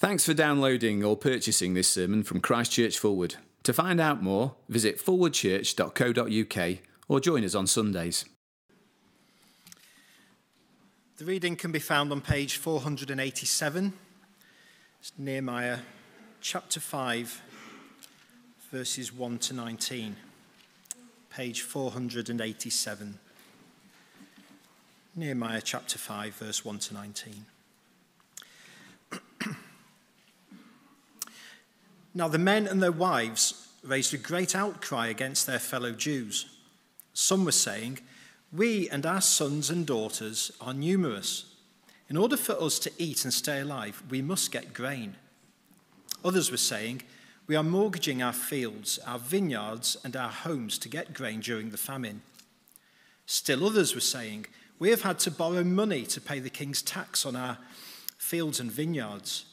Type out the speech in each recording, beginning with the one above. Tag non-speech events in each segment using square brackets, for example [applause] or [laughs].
Thanks for downloading or purchasing this sermon from Christchurch Forward. To find out more, visit forwardchurch.co.uk or join us on Sundays. The reading can be found on page 487. It's Nehemiah chapter 5, verses 1 to 19. Page 487. Nehemiah chapter 5, verse 1 to 19. Now the men and their wives raised a great outcry against their fellow Jews. Some were saying, We and our sons and daughters are numerous. In order for us to eat and stay alive, we must get grain. Others were saying, We are mortgaging our fields, our vineyards, and our homes to get grain during the famine. Still others were saying, We have had to borrow money to pay the king's tax on our fields and vineyards.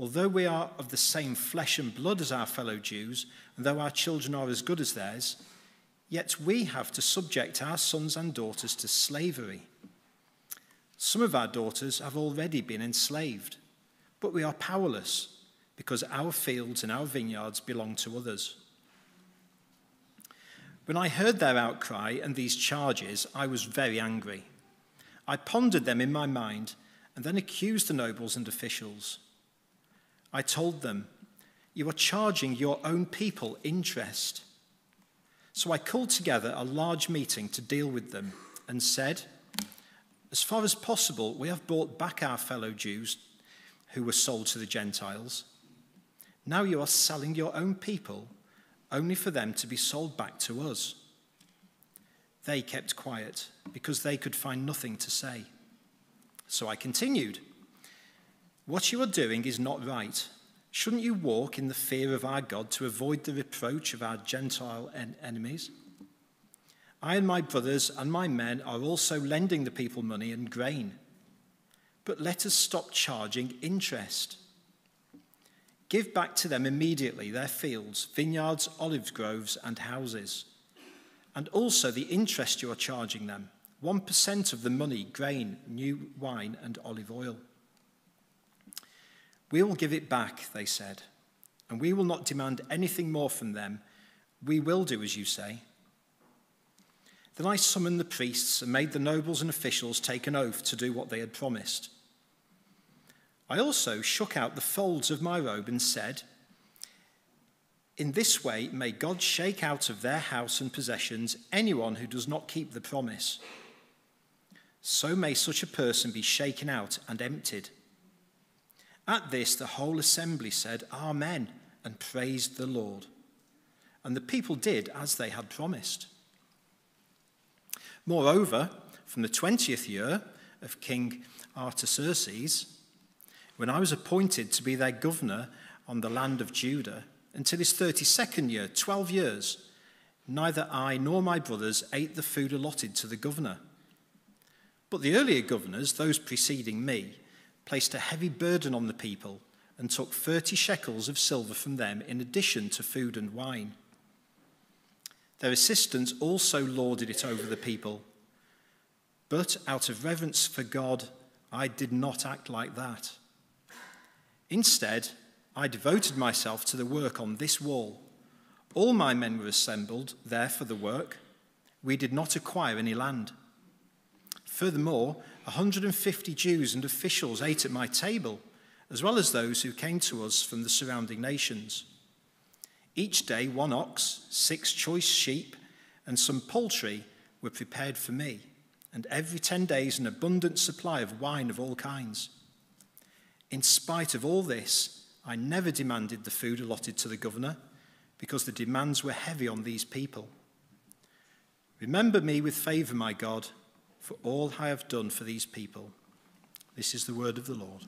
Although we are of the same flesh and blood as our fellow Jews, and though our children are as good as theirs, yet we have to subject our sons and daughters to slavery. Some of our daughters have already been enslaved, but we are powerless because our fields and our vineyards belong to others. When I heard their outcry and these charges, I was very angry. I pondered them in my mind and then accused the nobles and officials. I told them, You are charging your own people interest. So I called together a large meeting to deal with them and said, As far as possible, we have brought back our fellow Jews who were sold to the Gentiles. Now you are selling your own people only for them to be sold back to us. They kept quiet because they could find nothing to say. So I continued. What you are doing is not right. Shouldn't you walk in the fear of our God to avoid the reproach of our Gentile en- enemies? I and my brothers and my men are also lending the people money and grain. But let us stop charging interest. Give back to them immediately their fields, vineyards, olive groves, and houses. And also the interest you are charging them 1% of the money, grain, new wine, and olive oil. We will give it back, they said, and we will not demand anything more from them. We will do as you say. Then I summoned the priests and made the nobles and officials take an oath to do what they had promised. I also shook out the folds of my robe and said, In this way may God shake out of their house and possessions anyone who does not keep the promise. So may such a person be shaken out and emptied. At this, the whole assembly said, Amen, and praised the Lord. And the people did as they had promised. Moreover, from the 20th year of King Artaxerxes, when I was appointed to be their governor on the land of Judah, until his 32nd year, 12 years, neither I nor my brothers ate the food allotted to the governor. But the earlier governors, those preceding me, placed a heavy burden on the people and took 30 shekels of silver from them in addition to food and wine. Their assistants also lorded it over the people. But out of reverence for God, I did not act like that. Instead, I devoted myself to the work on this wall. All my men were assembled there for the work. We did not acquire any land. Furthermore, 150 Jews and officials ate at my table, as well as those who came to us from the surrounding nations. Each day, one ox, six choice sheep, and some poultry were prepared for me, and every 10 days, an abundant supply of wine of all kinds. In spite of all this, I never demanded the food allotted to the governor, because the demands were heavy on these people. Remember me with favor, my God for all I have done for these people. This is the word of the Lord.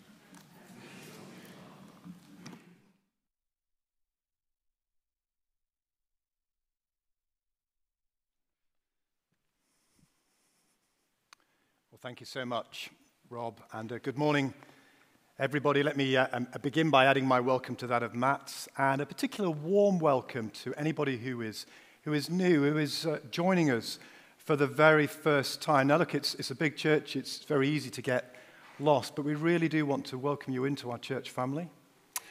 Well, thank you so much, Rob, and uh, good morning, everybody. Let me uh, um, begin by adding my welcome to that of Matt's, and a particular warm welcome to anybody who is, who is new, who is uh, joining us for the very first time. Now, look, it's, it's a big church, it's very easy to get lost, but we really do want to welcome you into our church family.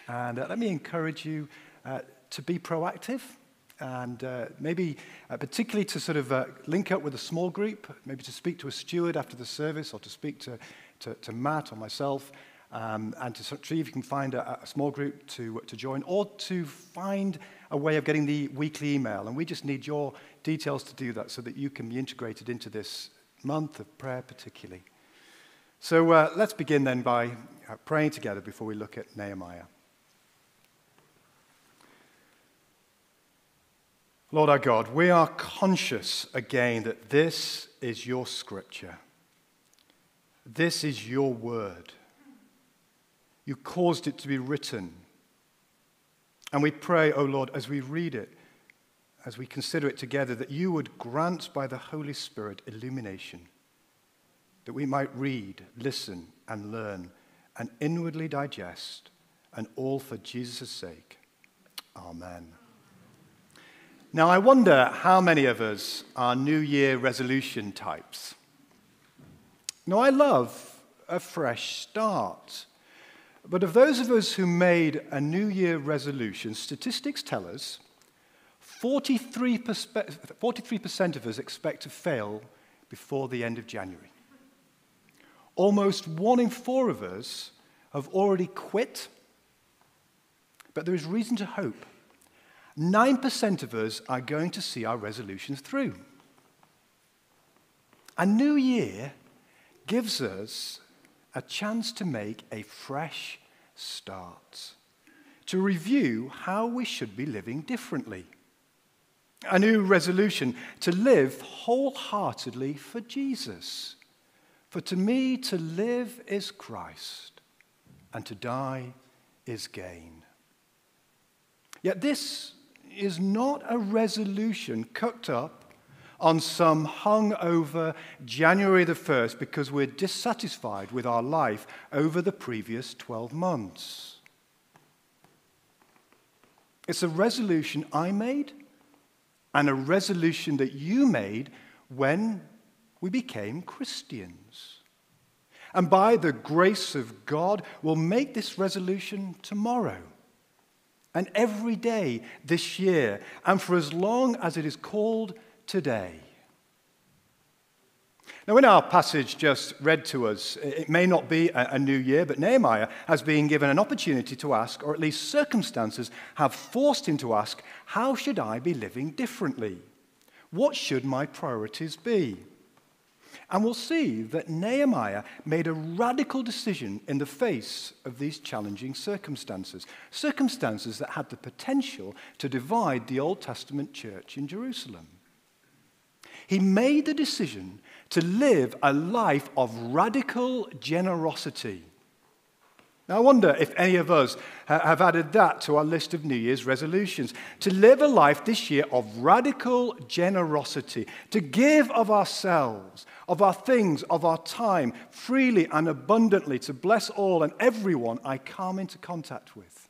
And uh, let me encourage you uh, to be proactive and uh, maybe uh, particularly to sort of uh, link up with a small group, maybe to speak to a steward after the service or to speak to, to, to Matt or myself um, and to see if you can find a, a small group to, to join or to find a way of getting the weekly email. And we just need your details to do that so that you can be integrated into this month of prayer, particularly. So uh, let's begin then by uh, praying together before we look at Nehemiah. Lord our God, we are conscious again that this is your scripture. This is your word. You caused it to be written. And we pray, O Lord, as we read it, as we consider it together, that you would grant by the Holy Spirit illumination, that we might read, listen, and learn, and inwardly digest, and all for Jesus' sake. Amen. Now, I wonder how many of us are New Year resolution types. Now, I love a fresh start. But of those of us who made a New Year resolution, statistics tell us 43%, 43% of us expect to fail before the end of January. Almost one in four of us have already quit, but there is reason to hope 9% of us are going to see our resolutions through. A new year gives us a chance to make a fresh start, to review how we should be living differently. A new resolution to live wholeheartedly for Jesus. For to me, to live is Christ, and to die is gain. Yet this is not a resolution cooked up on some hung-over January the 1st because we're dissatisfied with our life over the previous 12 months. It's a resolution I made and a resolution that you made when we became Christians. And by the grace of God, we'll make this resolution tomorrow and every day this year, and for as long as it is called today. Now, in our passage just read to us, it may not be a, new year, but Nehemiah has been given an opportunity to ask, or at least circumstances have forced him to ask, How should I be living differently? What should my priorities be? And we'll see that Nehemiah made a radical decision in the face of these challenging circumstances, circumstances that had the potential to divide the Old Testament church in Jerusalem. He made the decision to live a life of radical generosity now, I wonder if any of us have added that to our list of New Year's resolutions to live a life this year of radical generosity, to give of ourselves, of our things, of our time, freely and abundantly, to bless all and everyone I come into contact with.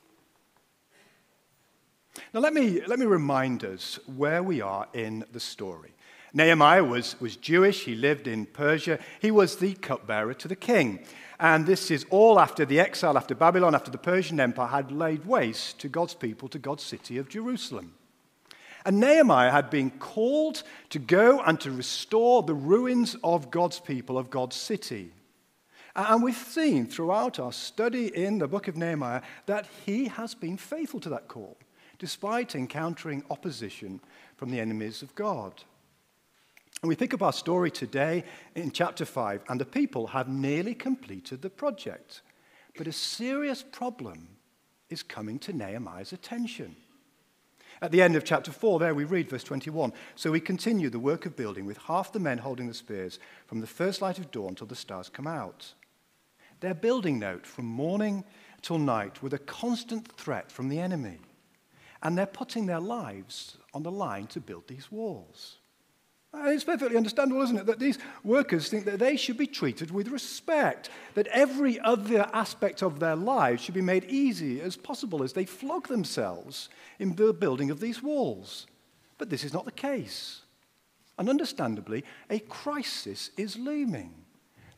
Now, let me, let me remind us where we are in the story. Nehemiah was, was Jewish, he lived in Persia, he was the cupbearer to the king. And this is all after the exile, after Babylon, after the Persian Empire had laid waste to God's people, to God's city of Jerusalem. And Nehemiah had been called to go and to restore the ruins of God's people, of God's city. And we've seen throughout our study in the book of Nehemiah that he has been faithful to that call, despite encountering opposition from the enemies of God. And we pick up our story today in chapter 5, and the people have nearly completed the project. But a serious problem is coming to Nehemiah's attention. At the end of chapter 4, there we read verse 21 So we continue the work of building with half the men holding the spears from the first light of dawn till the stars come out. Their building note from morning till night with a constant threat from the enemy. And they're putting their lives on the line to build these walls. And it's perfectly understandable, isn't it, that these workers think that they should be treated with respect, that every other aspect of their lives should be made easy as possible as they flog themselves in the building of these walls. But this is not the case. And understandably, a crisis is looming.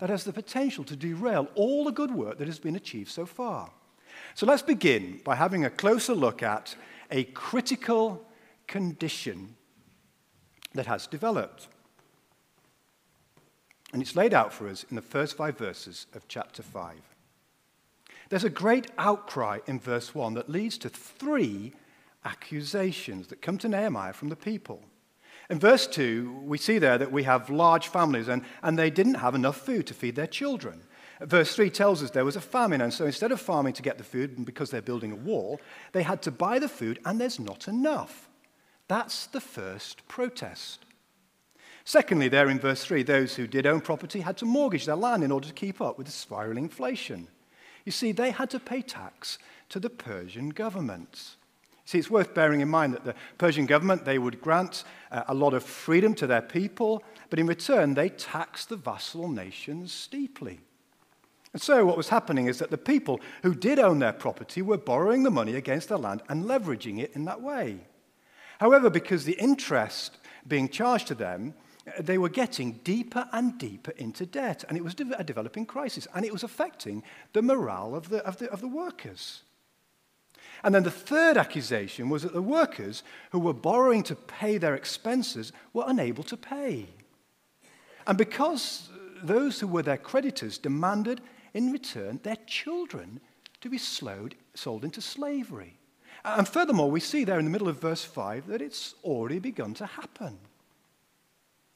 that has the potential to derail all the good work that has been achieved so far. So let's begin by having a closer look at a critical condition that has developed. And it's laid out for us in the first five verses of chapter 5. There's a great outcry in verse 1 that leads to three accusations that come to Nehemiah from the people. In verse 2, we see there that we have large families and, and they didn't have enough food to feed their children. Verse 3 tells us there was a famine, and so instead of farming to get the food, because they're building a wall, they had to buy the food, and there's not enough. That's the first protest. Secondly, there in verse 3, those who did own property had to mortgage their land in order to keep up with the spiraling inflation. You see, they had to pay tax to the Persian government. See, it's worth bearing in mind that the Persian government, they would grant uh, a lot of freedom to their people, but in return, they taxed the vassal nations steeply. And so, what was happening is that the people who did own their property were borrowing the money against their land and leveraging it in that way. However, because the interest being charged to them, uh, they were getting deeper and deeper into debt, and it was a developing crisis, and it was affecting the morale of the, of the, of the workers. And then the third accusation was that the workers who were borrowing to pay their expenses were unable to pay. And because uh, those who were their creditors demanded in return their children to be slowed, sold into slavery. And furthermore, we see there in the middle of verse 5 that it's already begun to happen.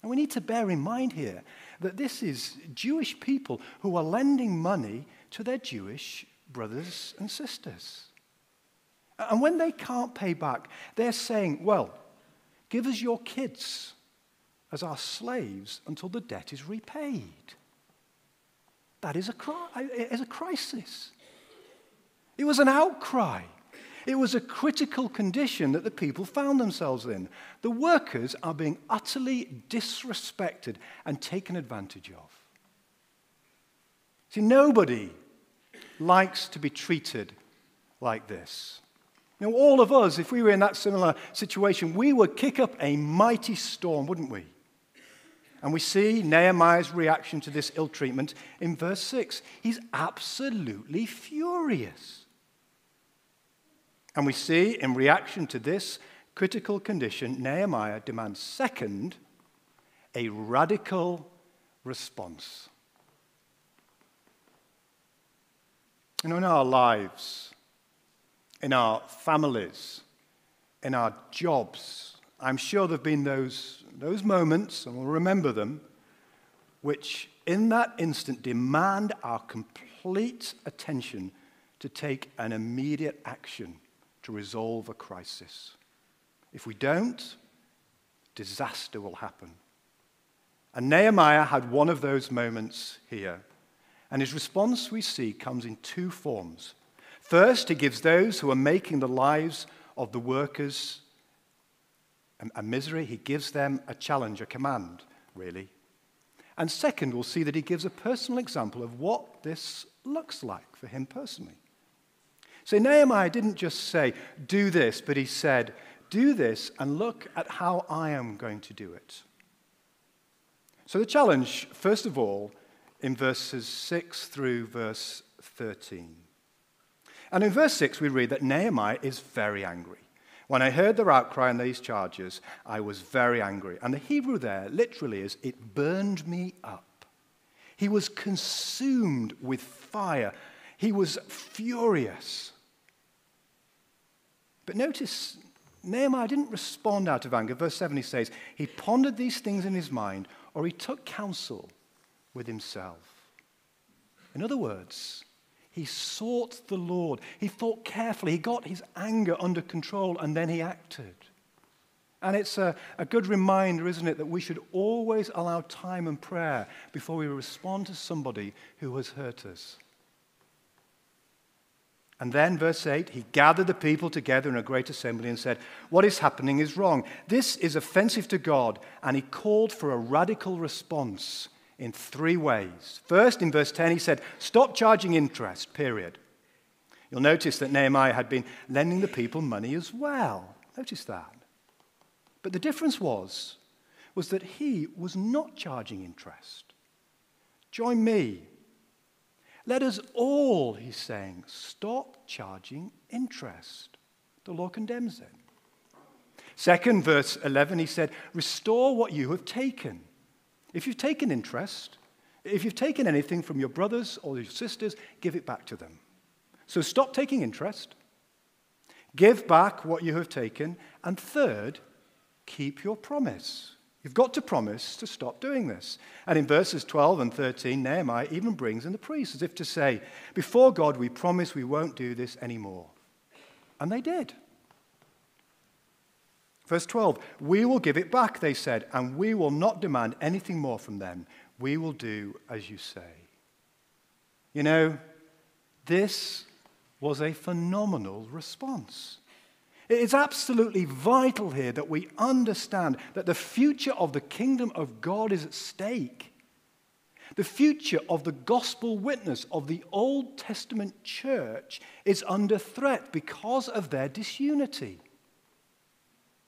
And we need to bear in mind here that this is Jewish people who are lending money to their Jewish brothers and sisters. And when they can't pay back, they're saying, well, give us your kids as our slaves until the debt is repaid. That is a, is a crisis. It was an outcry. It was a critical condition that the people found themselves in. The workers are being utterly disrespected and taken advantage of. See, nobody likes to be treated like this. You all of us, if we were in that similar situation, we would kick up a mighty storm, wouldn't we? And we see Nehemiah's reaction to this ill treatment in verse 6. He's absolutely furious. And we see in reaction to this critical condition, Nehemiah demands, second, a radical response. Know, in our lives, in our families, in our jobs. I'm sure there have been those, those moments, and we'll remember them, which in that instant demand our complete attention to take an immediate action to resolve a crisis. If we don't, disaster will happen. And Nehemiah had one of those moments here. And his response, we see, comes in two forms. First, he gives those who are making the lives of the workers a misery, he gives them a challenge, a command, really. And second, we'll see that he gives a personal example of what this looks like for him personally. So Nehemiah didn't just say, do this, but he said, do this and look at how I am going to do it. So the challenge, first of all, in verses 6 through verse 13. And in verse 6, we read that Nehemiah is very angry. When I heard their outcry and these charges, I was very angry. And the Hebrew there literally is, it burned me up. He was consumed with fire. He was furious. But notice, Nehemiah didn't respond out of anger. Verse 7 he says, He pondered these things in his mind, or he took counsel with himself. In other words, he sought the Lord. He thought carefully. He got his anger under control and then he acted. And it's a, a, good reminder, isn't it, that we should always allow time and prayer before we respond to somebody who has hurt us. And then, verse 8, he gathered the people together in a great assembly and said, What is happening is wrong. This is offensive to God. And he called for a radical response in three ways. First, in verse 10, he said, Stop charging interest, period. You'll notice that Nehemiah had been lending the people money as well. Notice that. But the difference was, was that he was not charging interest. Join me. Let us all, he's saying, stop charging interest. The law condemns it. Second, verse 11, he said, Restore what you have taken. If you've taken interest, if you've taken anything from your brothers or your sisters, give it back to them. So stop taking interest, give back what you have taken, and third, keep your promise. You've got to promise to stop doing this. And in verses 12 and 13, Nehemiah even brings in the priests as if to say, Before God, we promise we won't do this anymore. And they did. Verse 12, we will give it back, they said, and we will not demand anything more from them. We will do as you say. You know, this was a phenomenal response. It is absolutely vital here that we understand that the future of the kingdom of God is at stake. The future of the gospel witness of the Old Testament church is under threat because of their disunity.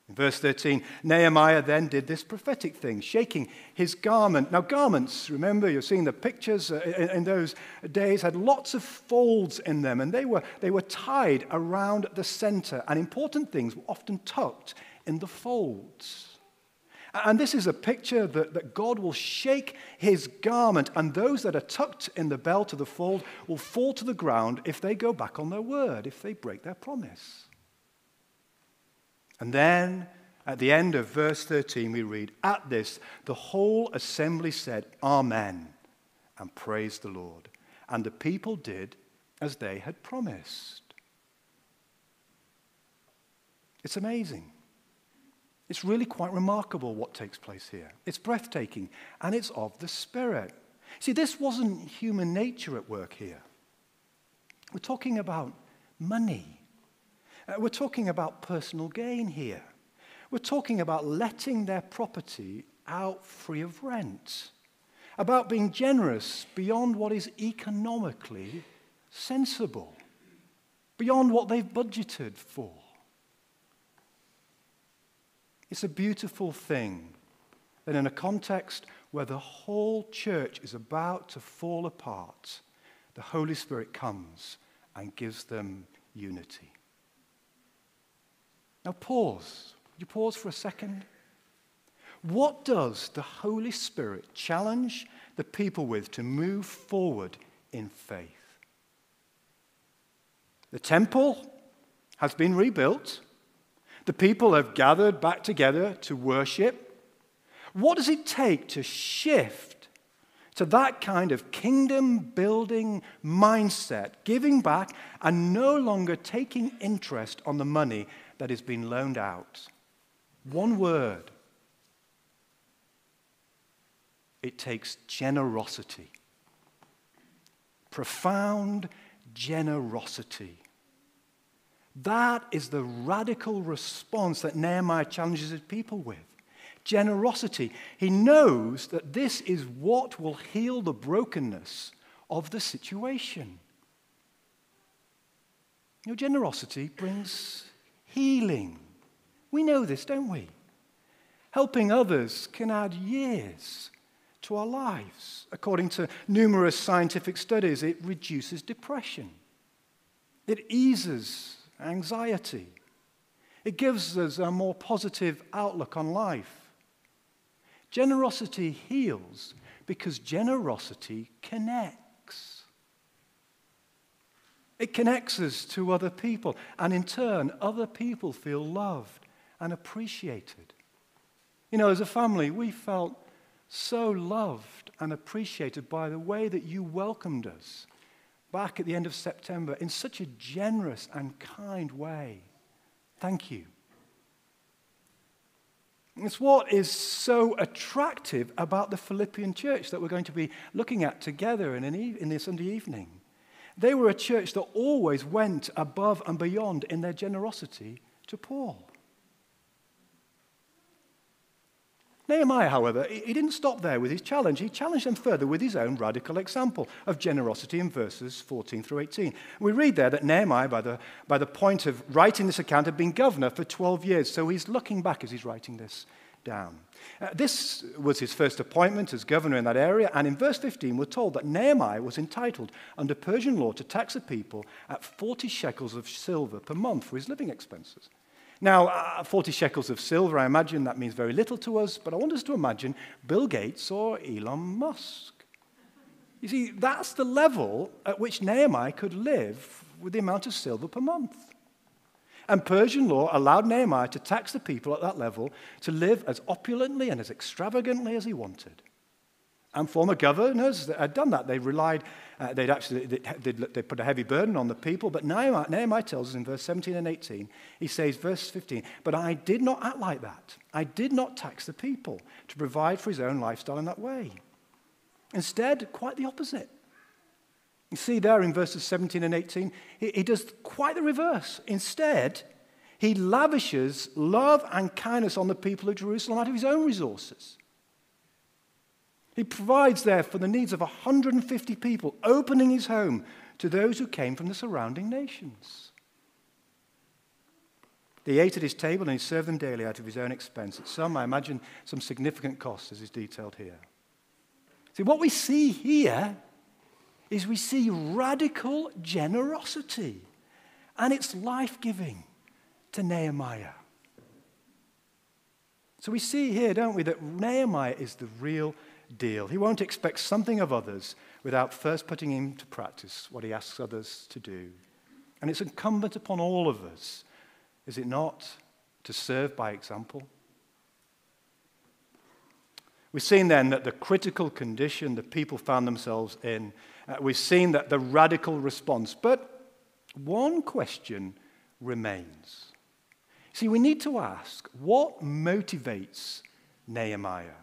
In verse 13, Nehemiah then did this prophetic thing, shaking his garment. Now, garments, remember, you're seeing the pictures uh, in those days, had lots of folds in them, and they were, they were tied around the center, and important things were often tucked in the folds. And this is a picture that, that God will shake his garment, and those that are tucked in the belt of the fold will fall to the ground if they go back on their word, if they break their promise. And then at the end of verse 13, we read, At this, the whole assembly said, Amen, and praised the Lord. And the people did as they had promised. It's amazing. It's really quite remarkable what takes place here. It's breathtaking, and it's of the Spirit. See, this wasn't human nature at work here. We're talking about money. Uh, we're talking about personal gain here. We're talking about letting their property out free of rent, about being generous beyond what is economically sensible, beyond what they've budgeted for. It's a beautiful thing that in a context where the whole church is about to fall apart, the Holy Spirit comes and gives them unity. Now, pause. Would you pause for a second? What does the Holy Spirit challenge the people with to move forward in faith? The temple has been rebuilt. The people have gathered back together to worship. What does it take to shift to that kind of kingdom building mindset, giving back and no longer taking interest on the money that has been loaned out. One word. It takes generosity. Profound generosity. That is the radical response that Nehemiah challenges his people with. Generosity. He knows that this is what will heal the brokenness of the situation. Your generosity brings healing. We know this, don't we? Helping others can add years to our lives. According to numerous scientific studies, it reduces depression, it eases anxiety, it gives us a more positive outlook on life. Generosity heals because generosity connects. It connects us to other people, and in turn, other people feel loved and appreciated. You know, as a family, we felt so loved and appreciated by the way that you welcomed us back at the end of September in such a generous and kind way. Thank you. It's what is so attractive about the Philippian church that we're going to be looking at together in, an e- in this Sunday evening. They were a church that always went above and beyond in their generosity to Paul. Nehemiah, however, he didn't stop there with his challenge. He challenged them further with his own radical example of generosity in verses 14 through 18. We read there that Nehemiah, by the, by the point of writing this account, had been governor for 12 years. So he's looking back as he's writing this. Down. Uh, this was his first appointment as governor in that area, and in verse 15, we're told that Nehemiah was entitled, under Persian law, to tax the people at 40 shekels of silver per month for his living expenses. Now, uh, 40 shekels of silver, I imagine that means very little to us, but I want us to imagine Bill Gates or Elon Musk. You see, that's the level at which Nehemiah could live with the amount of silver per month. And Persian law allowed Nehemiah to tax the people at that level to live as opulently and as extravagantly as he wanted. And former governors had done that. They relied, uh, they'd actually they'd, they'd, put a heavy burden on the people. But Nehemiah, Nehemiah tells us in verse 17 and 18, he says, verse 15, But I did not act like that. I did not tax the people to provide for his own lifestyle in that way. Instead, quite the opposite. You see there in verses 17 and 18, he, he does quite the reverse. Instead, he lavishes love and kindness on the people of Jerusalem out of his own resources. He provides there for the needs of 150 people, opening his home to those who came from the surrounding nations. They ate at his table and he served them daily out of his own expense. At some, I imagine, some significant cost, as is detailed here. See, what we see here is we see radical generosity, and it's life giving to Nehemiah. So we see here, don't we, that Nehemiah is the real deal. He won't expect something of others without first putting into practice what he asks others to do. And it's incumbent upon all of us, is it not, to serve by example? We've seen then that the critical condition the people found themselves in, uh, we've seen that the radical response. But one question remains. See, we need to ask what motivates Nehemiah?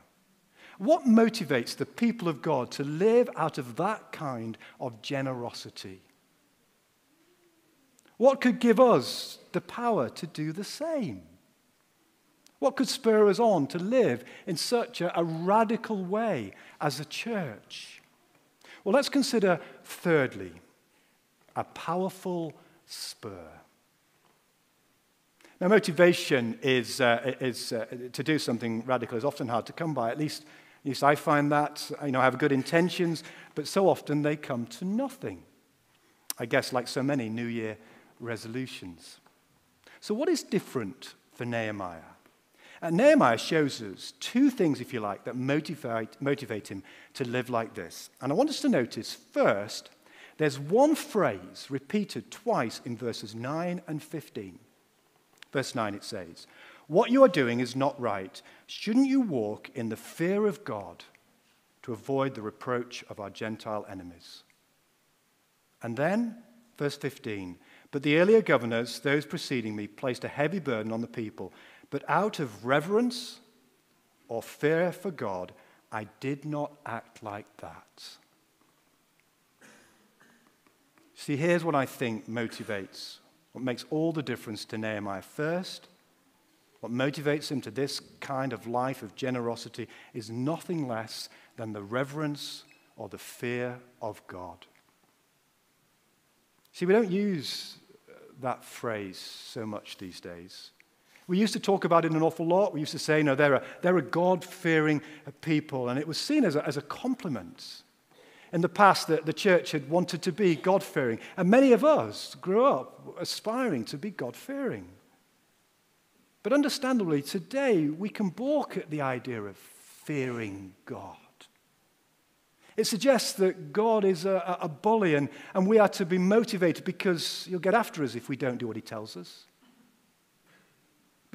What motivates the people of God to live out of that kind of generosity? What could give us the power to do the same? What could spur us on to live in such a, a radical way as a church? Well, let's consider, thirdly, a powerful spur. Now, motivation is, uh, is uh, to do something radical is often hard to come by. At least, at least I find that. You know, I have good intentions, but so often they come to nothing. I guess, like so many New Year resolutions. So, what is different for Nehemiah? And Nehemiah shows us two things, if you like, that motivate, motivate him to live like this. And I want us to notice first, there's one phrase repeated twice in verses 9 and 15. Verse 9 it says, What you are doing is not right. Shouldn't you walk in the fear of God to avoid the reproach of our Gentile enemies? And then, verse 15, But the earlier governors, those preceding me, placed a heavy burden on the people but out of reverence or fear for God, I did not act like that. See, here's what I think motivates, what makes all the difference to Nehemiah. First, what motivates him to this kind of life of generosity is nothing less than the reverence or the fear of God. See, we don't use uh, that phrase so much these days. We used to talk about it an awful lot. We used to say, no, they're a, they're a God fearing uh, people, and it was seen as a, as a compliment. In the past, the, the church had wanted to be God fearing, and many of us grew up aspiring to be God fearing. But understandably, today we can balk at the idea of fearing God. It suggests that God is a, a bully and, and we are to be motivated because he'll get after us if we don't do what he tells us.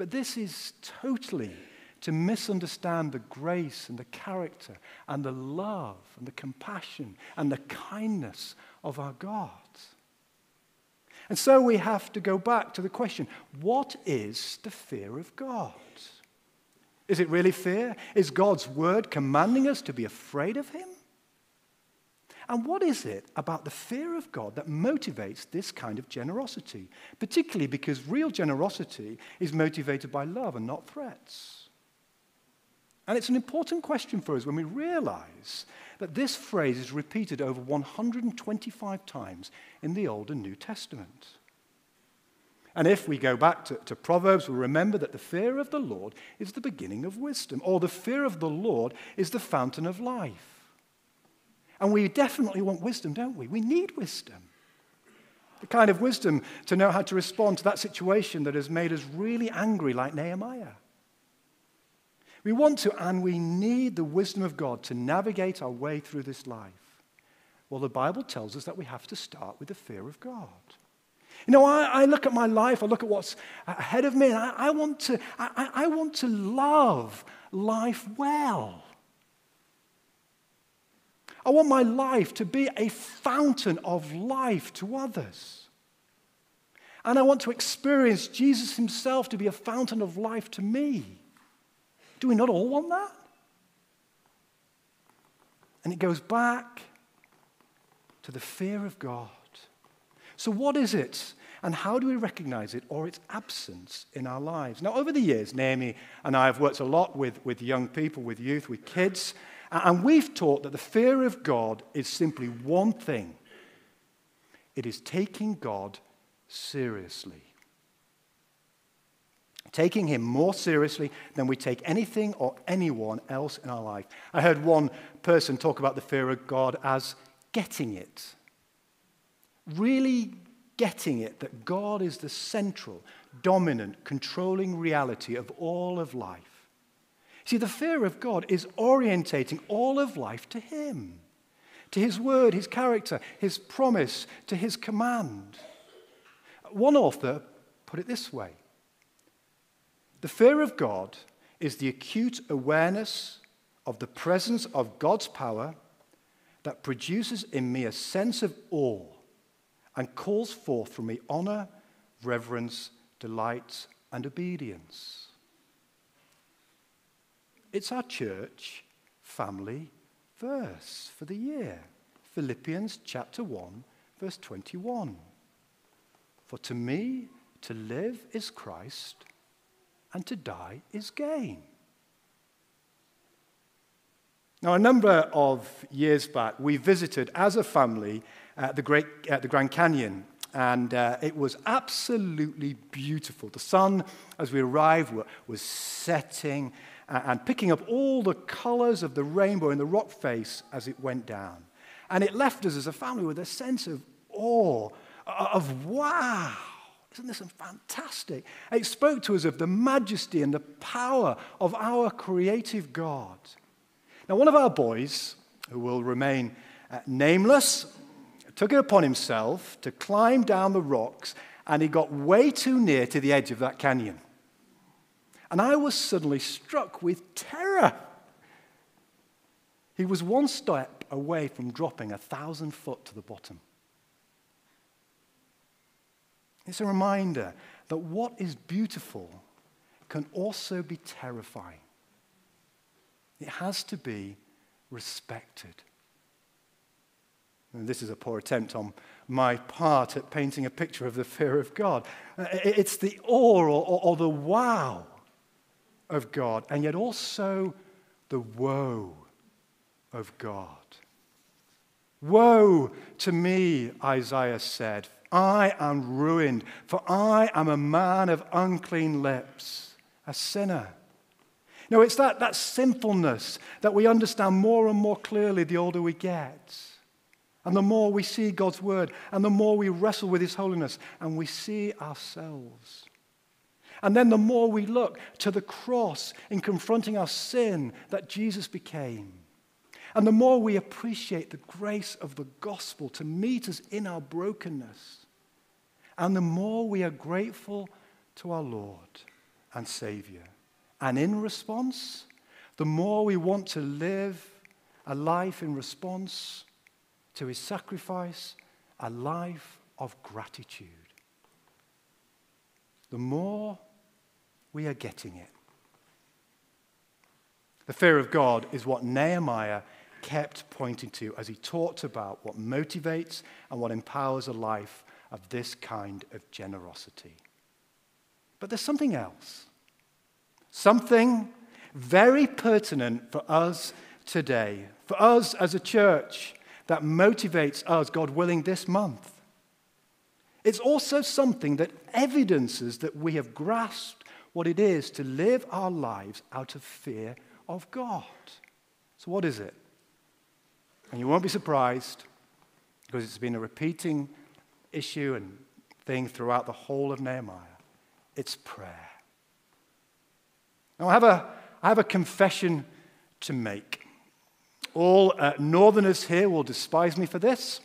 But this is totally to misunderstand the grace and the character and the love and the compassion and the kindness of our God. And so we have to go back to the question what is the fear of God? Is it really fear? Is God's word commanding us to be afraid of Him? And what is it about the fear of God that motivates this kind of generosity? Particularly because real generosity is motivated by love and not threats. And it's an important question for us when we realize that this phrase is repeated over 125 times in the Old and New Testament. And if we go back to, to, Proverbs, we'll remember that the fear of the Lord is the beginning of wisdom, or the fear of the Lord is the fountain of life. And we definitely want wisdom, don't we? We need wisdom. The kind of wisdom to know how to respond to that situation that has made us really angry, like Nehemiah. We want to, and we need the wisdom of God to navigate our way through this life. Well, the Bible tells us that we have to start with the fear of God. You know, I, I look at my life, I look at what's ahead of me, and I, I want, to, I, I want to love life well. I want my life to be a fountain of life to others. And I want to experience Jesus himself to be a fountain of life to me. Do we not all want that? And it goes back to the fear of God. So, what is it? And how do we recognize it or its absence in our lives? Now, over the years, Naomi and I have worked a lot with, with young people, with youth, with kids, and we've taught that the fear of God is simply one thing it is taking God seriously. Taking Him more seriously than we take anything or anyone else in our life. I heard one person talk about the fear of God as getting it. Really getting it that God is the central, dominant, controlling reality of all of life. See, the fear of God is orientating all of life to Him, to His word, His character, His promise, to His command. One author put it this way The fear of God is the acute awareness of the presence of God's power that produces in me a sense of awe and calls forth from me honor, reverence, delight, and obedience. It's our church family verse for the year. Philippians chapter 1, verse 21. For to me, to live is Christ, and to die is gain. Now, a number of years back, we visited as a family the, Great, at the Grand Canyon, and uh, it was absolutely beautiful. The sun, as we arrived, was setting and picking up all the colors of the rainbow in the rock face as it went down. And it left us as a family with a sense of awe, of wow. Isn't this fantastic? It spoke to us of the majesty and the power of our creative God. Now, one of our boys, who will remain uh, nameless, took it upon himself to climb down the rocks, and he got way too near to the edge of that canyon. And I was suddenly struck with terror. He was one step away from dropping a thousand foot to the bottom. It's a reminder that what is beautiful can also be terrifying. It has to be respected. And this is a poor attempt on my part at painting a picture of the fear of God. Uh, it's the awe or, or the wow of God, and yet also the woe of God. Woe to me, Isaiah said. I am ruined, for I am a man of unclean lips, a sinner. No, it's that, that sinfulness that we understand more and more clearly the older we get. And the more we see God's word, and the more we wrestle with his holiness, and we see ourselves. And then the more we look to the cross in confronting our sin that Jesus became. And the more we appreciate the grace of the gospel to meet us in our brokenness. And the more we are grateful to our Lord and Savior. And in response, the more we want to live a life in response to his sacrifice, a life of gratitude. The more we are getting it. The fear of God is what Nehemiah kept pointing to as he talked about what motivates and what empowers a life of this kind of generosity. But there's something else. Something very pertinent for us today, for us as a church, that motivates us, God willing, this month. It's also something that evidences that we have grasped what it is to live our lives out of fear of God. So, what is it? And you won't be surprised because it's been a repeating issue and thing throughout the whole of Nehemiah. It's prayer. Now, I have a, I have a confession to make. All uh, northerners here will despise me for this.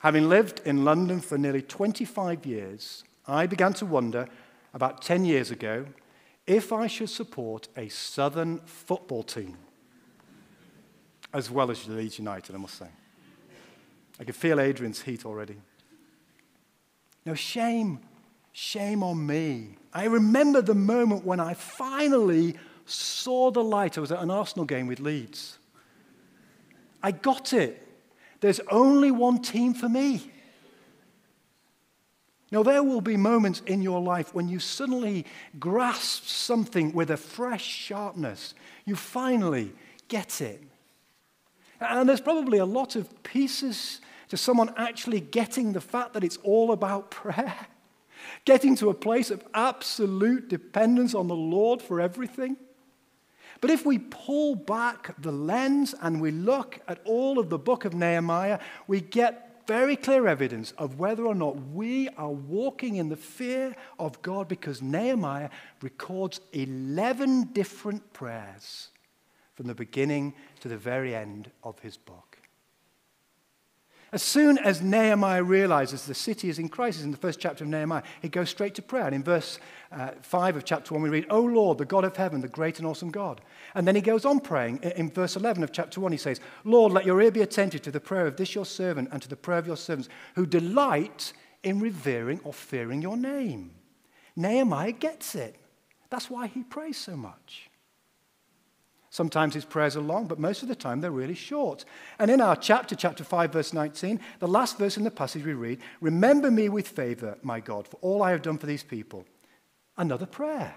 Having lived in London for nearly 25 years, I began to wonder about 10 years ago if I should support a southern football team as well as Leeds United, I must say. I can feel Adrian's heat already. No, shame, shame on me. I remember the moment when I finally saw the light. I was at an Arsenal game with Leeds. I got it. There's only one team for me. Now, there will be moments in your life when you suddenly grasp something with a fresh sharpness. You finally get it. And there's probably a lot of pieces to someone actually getting the fact that it's all about [laughs] prayer, getting to a place of absolute dependence on the Lord for everything. But if we pull back the lens and we look at all of the book of Nehemiah, we get very clear evidence of whether or not we are walking in the fear of God because Nehemiah records 11 different prayers from the beginning to the very end of his book. As soon as Nehemiah realizes the city is in crisis in the first chapter of Nehemiah, he goes straight to prayer. And in verse uh, 5 of chapter 1, we read, O Lord, the God of heaven, the great and awesome God. And then he goes on praying. In verse 11 of chapter 1, he says, Lord, let your ear be attentive to the prayer of this your servant and to the prayer of your servants who delight in revering or fearing your name. Nehemiah gets it. That's why he prays so much. Sometimes his prayers are long, but most of the time they're really short. And in our chapter, chapter 5, verse 19, the last verse in the passage we read, Remember me with favor, my God, for all I have done for these people. Another prayer.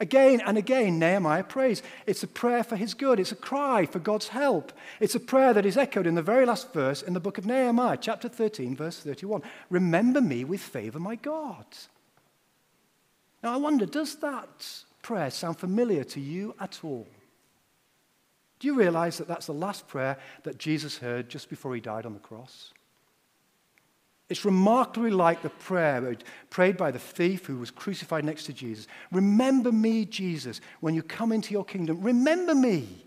Again and again, Nehemiah prays. It's a prayer for his good. It's a cry for God's help. It's a prayer that is echoed in the very last verse in the book of Nehemiah, chapter 13, verse 31. Remember me with favor, my God. Now, I wonder, does that prayer sound familiar to you at all? Do you realize that that's the last prayer that Jesus heard just before he died on the cross? It's remarkably like the prayer prayed by the thief who was crucified next to Jesus. Remember me, Jesus, when you come into your kingdom. Remember me.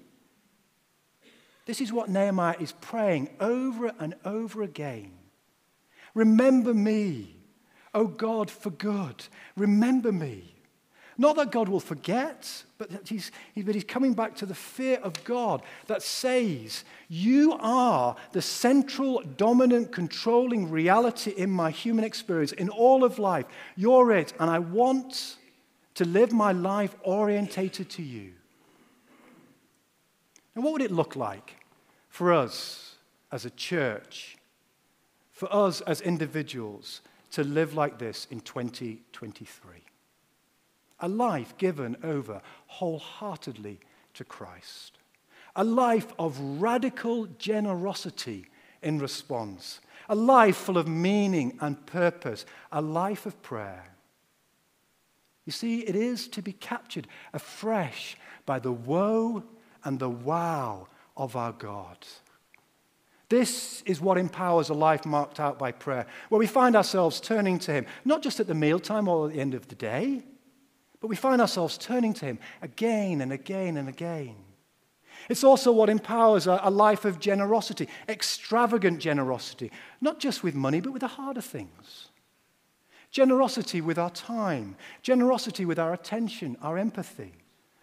This is what Nehemiah is praying over and over again. Remember me, oh God, for good. Remember me. Not that God will forget, but he's, but he's coming back to the fear of God that says, You are the central, dominant, controlling reality in my human experience, in all of life. You're it, and I want to live my life orientated to you. And what would it look like for us as a church, for us as individuals, to live like this in 2023? A life given over wholeheartedly to Christ, a life of radical generosity in response, a life full of meaning and purpose, a life of prayer. You see, it is to be captured afresh by the woe and the wow of our God. This is what empowers a life marked out by prayer, where we find ourselves turning to Him, not just at the mealtime or at the end of the day, but we find ourselves turning to Him again and again and again. It's also what empowers a, life of generosity, extravagant generosity, not just with money, but with the harder things. Generosity with our time, generosity with our attention, our empathy,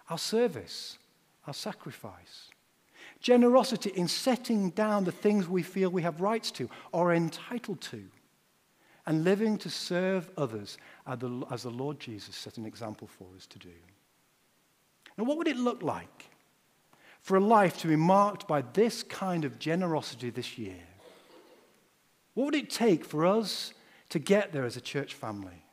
our service, our sacrifice. Generosity in setting down the things we feel we have rights to or are entitled to and living to serve others as the Lord Jesus set an example for us to do. Now, what would it look like for a life to be marked by this kind of generosity this year? What would it take for us to get there as a church family?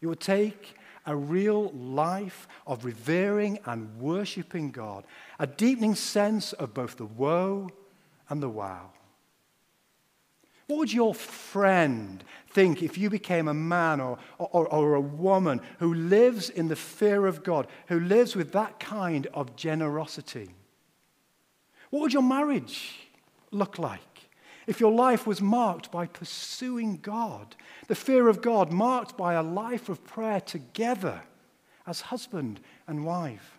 It would take a real life of revering and worshiping God, a deepening sense of both the woe and the wow. What would your friend think if you became a man or, or, or, a woman who lives in the fear of God, who lives with that kind of generosity? What would your marriage look like if your life was marked by pursuing God, the fear of God, marked by a life of prayer together as husband and wife?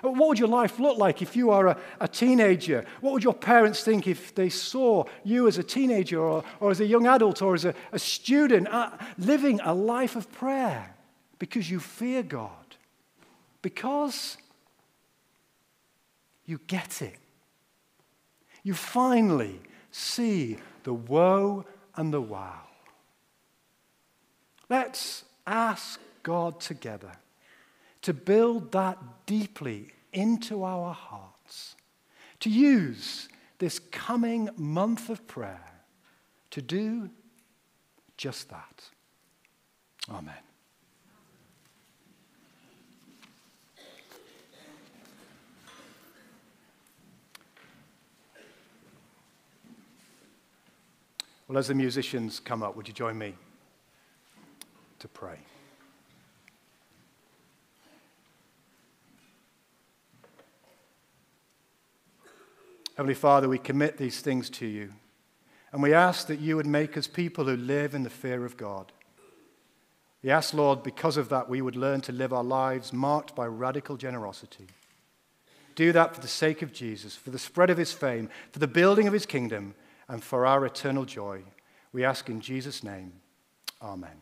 What would your life look like if you are a, a, teenager? What would your parents think if they saw you as a teenager or, or as a young adult or as a, a student uh, living a life of prayer because you fear God? Because you get it. You finally see the woe and the wow. Let's ask God together to build that deeply into our hearts, to use this coming month of prayer to do just that. Amen. Well, as the musicians come up, would you join me to pray? Heavenly Father, we commit these things to you. And we ask that you would make us people who live in the fear of God. We ask, Lord, because of that, we would learn to live our lives marked by radical generosity. Do that for the sake of Jesus, for the spread of his fame, for the building of his kingdom, and for our eternal joy. We ask in Jesus' name. Amen.